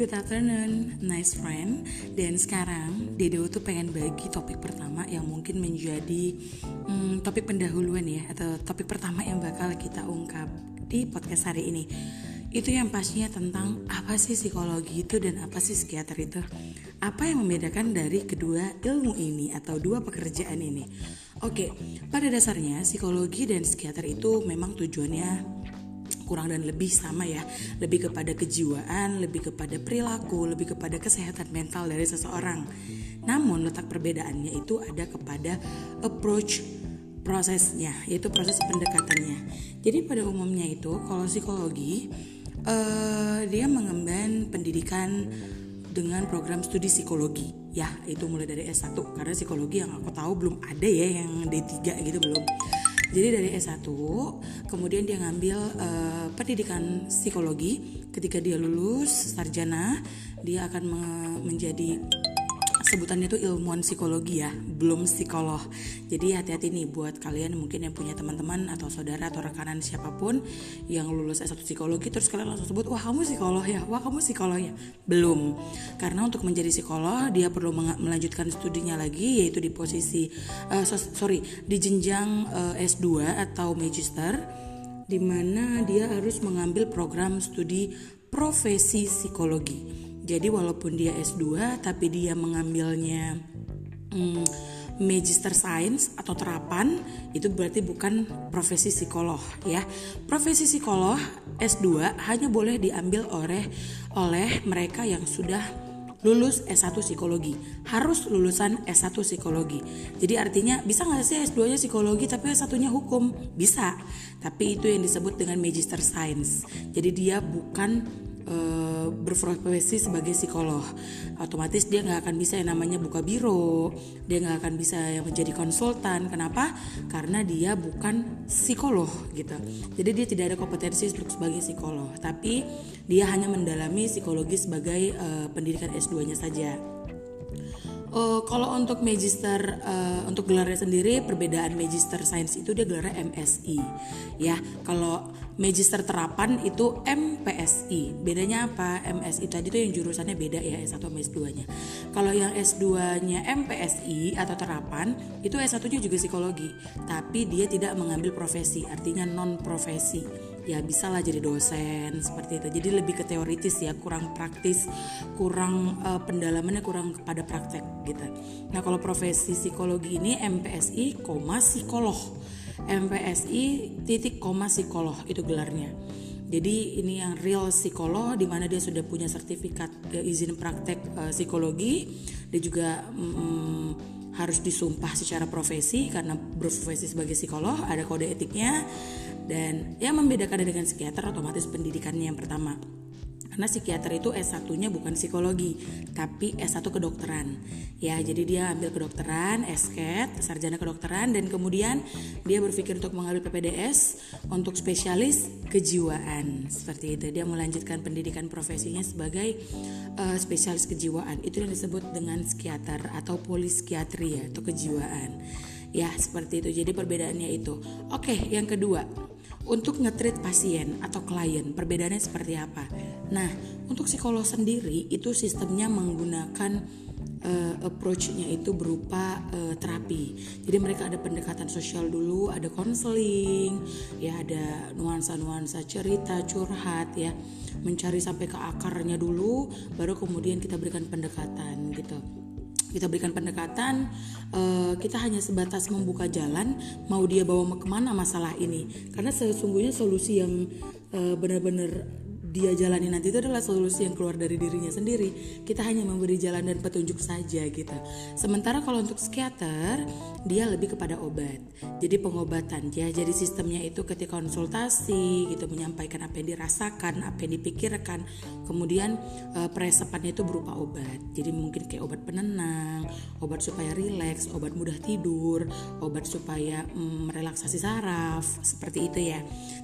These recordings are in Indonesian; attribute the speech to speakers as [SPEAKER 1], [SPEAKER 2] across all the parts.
[SPEAKER 1] good afternoon, nice friend. Dan sekarang Dedo tuh pengen bagi topik pertama yang mungkin menjadi hmm, topik pendahuluan ya atau topik pertama yang bakal kita ungkap di podcast hari ini. Itu yang pastinya tentang apa sih psikologi itu dan apa sih psikiater itu. Apa yang membedakan dari kedua ilmu ini atau dua pekerjaan ini? Oke, pada dasarnya psikologi dan psikiater itu memang tujuannya kurang dan lebih sama ya. Lebih kepada kejiwaan lebih kepada perilaku lebih kepada kesehatan mental dari seseorang. Namun letak perbedaannya itu ada kepada approach prosesnya yaitu proses pendekatannya. Jadi pada umumnya itu kalau psikologi uh, dia mengemban pendidikan dengan program studi psikologi. Ya itu mulai dari S1 karena psikologi yang aku tahu belum ada ya yang D3 gitu belum jadi dari S1 kemudian dia ngambil uh, pendidikan psikologi. Ketika dia lulus sarjana, dia akan me menjadi sebutannya itu ilmuwan psikologi ya, belum psikolog. Jadi hati-hati nih buat kalian mungkin yang punya teman-teman atau saudara atau rekanan siapa pun yang lulus S1 psikologi terus kalian langsung sebut, "Wah, kamu psikolog ya? Wah, kamu psikolog ya?" Belum. Karena untuk menjadi psikolog dia perlu melanjutkan studinya lagi yaitu di posisi uh, so sorry, di jenjang uh, eh, S2 atau magister di mana dia harus mengambil program studi profesi psikologi. Jadi walaupun dia S2 tapi dia mengambilnya hmm, Magister Science atau terapan itu berarti bukan profesi psikolog ya. Profesi psikolog S2 hanya boleh diambil oleh oleh mereka yang sudah lulus S1 psikologi. Harus lulusan S1 psikologi. Jadi artinya bisa nggak sih S2 nya psikologi tapi S1 nya hukum? Bisa. Tapi itu yang disebut dengan Magister Science. Jadi dia bukan uh, berprofesi sebagai psikolog. Otomatis dia nggak akan bisa yang namanya buka biro dia nggak akan bisa yang menjadi konsultan. Kenapa? Karena dia bukan psikolog gitu. Jadi dia tidak ada kompetensi sebagai psikolog tapi dia hanya mendalami psikologi sebagai uh, pendidikan S2 nya saja Uh, kalau untuk magister uh, untuk gelarnya sendiri perbedaan magister sains itu dia gelarnya MSI ya. Kalau magister terapan itu MPSI. Bedanya apa? MSI tadi itu yang jurusannya beda ya S1 sama S2-nya. Kalau yang S2-nya MPSI atau terapan itu S1-nya juga psikologi, tapi dia tidak mengambil profesi, artinya non profesi ya bisa lah jadi dosen seperti itu. Jadi lebih ke teoritis ya kurang praktis kurang uh, pendalamannya kurang kepada praktek gitu. Nah kalau profesi psikologi ini MPSI koma psikolog. MPSI titik koma psikolog itu gelarnya. Jadi ini yang real psikolog di mana dia sudah punya sertifikat izin praktek uh, psikologi. Dia juga mm, harus disumpah secara profesi karena berprofesi sebagai psikolog ada kode etiknya dan yang membedakan dengan psikiater otomatis pendidikannya yang pertama karena psikiater itu S1-nya bukan psikologi, tapi S1 kedokteran. Ya, jadi dia ambil kedokteran, SKET, sarjana kedokteran dan kemudian dia berpikir untuk mengambil PPDS untuk spesialis kejiwaan. Seperti itu. Dia melanjutkan pendidikan profesinya sebagai uh, spesialis kejiwaan. Itu yang disebut dengan psikiater atau poliskiatri ya, atau kejiwaan. Ya, seperti itu. Jadi perbedaannya itu. Oke, yang kedua, untuk ngetrit pasien atau klien, perbedaannya seperti apa? Nah, untuk psikolog sendiri itu sistemnya menggunakan uh, approach-nya itu berupa uh, terapi. Jadi mereka ada pendekatan sosial dulu, ada konseling, ya ada nuansa-nuansa cerita, curhat ya, mencari sampai ke akarnya dulu, baru kemudian kita berikan pendekatan gitu kita berikan pendekatan uh, kita hanya sebatas membuka jalan mau dia bawa ke mana masalah ini. Karena sesungguhnya solusi yang uh, benar-benar dia jalani nanti itu adalah solusi yang keluar dari dirinya sendiri. Kita hanya memberi jalan dan petunjuk saja gitu. Sementara kalau untuk psikiater, dia lebih kepada obat. Jadi pengobatan ya. Jadi sistemnya itu ketika konsultasi gitu menyampaikan apa yang dirasakan, apa yang dipikirkan. Kemudian e, peresepannya itu berupa obat. Jadi mungkin kayak obat penenang, obat supaya rileks, obat mudah tidur, obat supaya mm, merelaksasi saraf, seperti itu ya.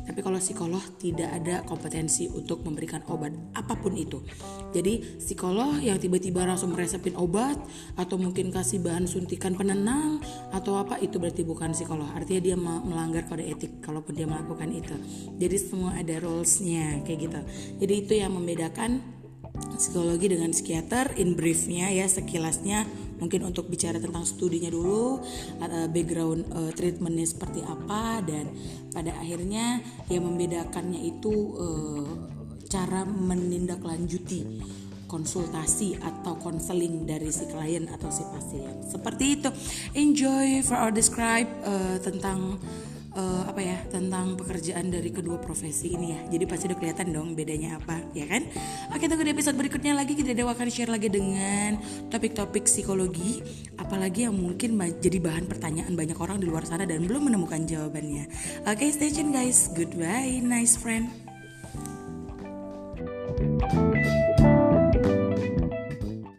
[SPEAKER 1] Tapi kalau psikolog tidak ada kompetensi untuk untuk memberikan obat apa pun itu. Jadi psikolog yang tiba-tiba langsung meresepin obat atau mungkin kasih bahan suntikan penenang atau apa itu berarti bukan psikolog. Artinya dia melanggar kode etik kalaupun dia melakukan itu. Jadi semua ada rulesnya kayak gitu. Jadi itu yang membedakan psikologi dengan psikiater in briefnya ya sekilasnya mungkin untuk bicara tentang studinya dulu background uh, treatmentnya seperti apa dan pada akhirnya yang membedakannya itu uh, cara menindaklanjuti konsultasi atau konseling dari si klien atau si pasien seperti itu enjoy for our describe uh, tentang uh, apa ya tentang pekerjaan dari kedua profesi ini ya. Jadi pasti udah kelihatan dong bedanya apa, ya kan? Oke, tunggu di episode berikutnya lagi kita akan share lagi dengan topik-topik psikologi, apalagi yang mungkin jadi bahan pertanyaan banyak orang di luar sana dan belum menemukan jawabannya. Oke, stay tune guys. Goodbye, nice friend. Thank you.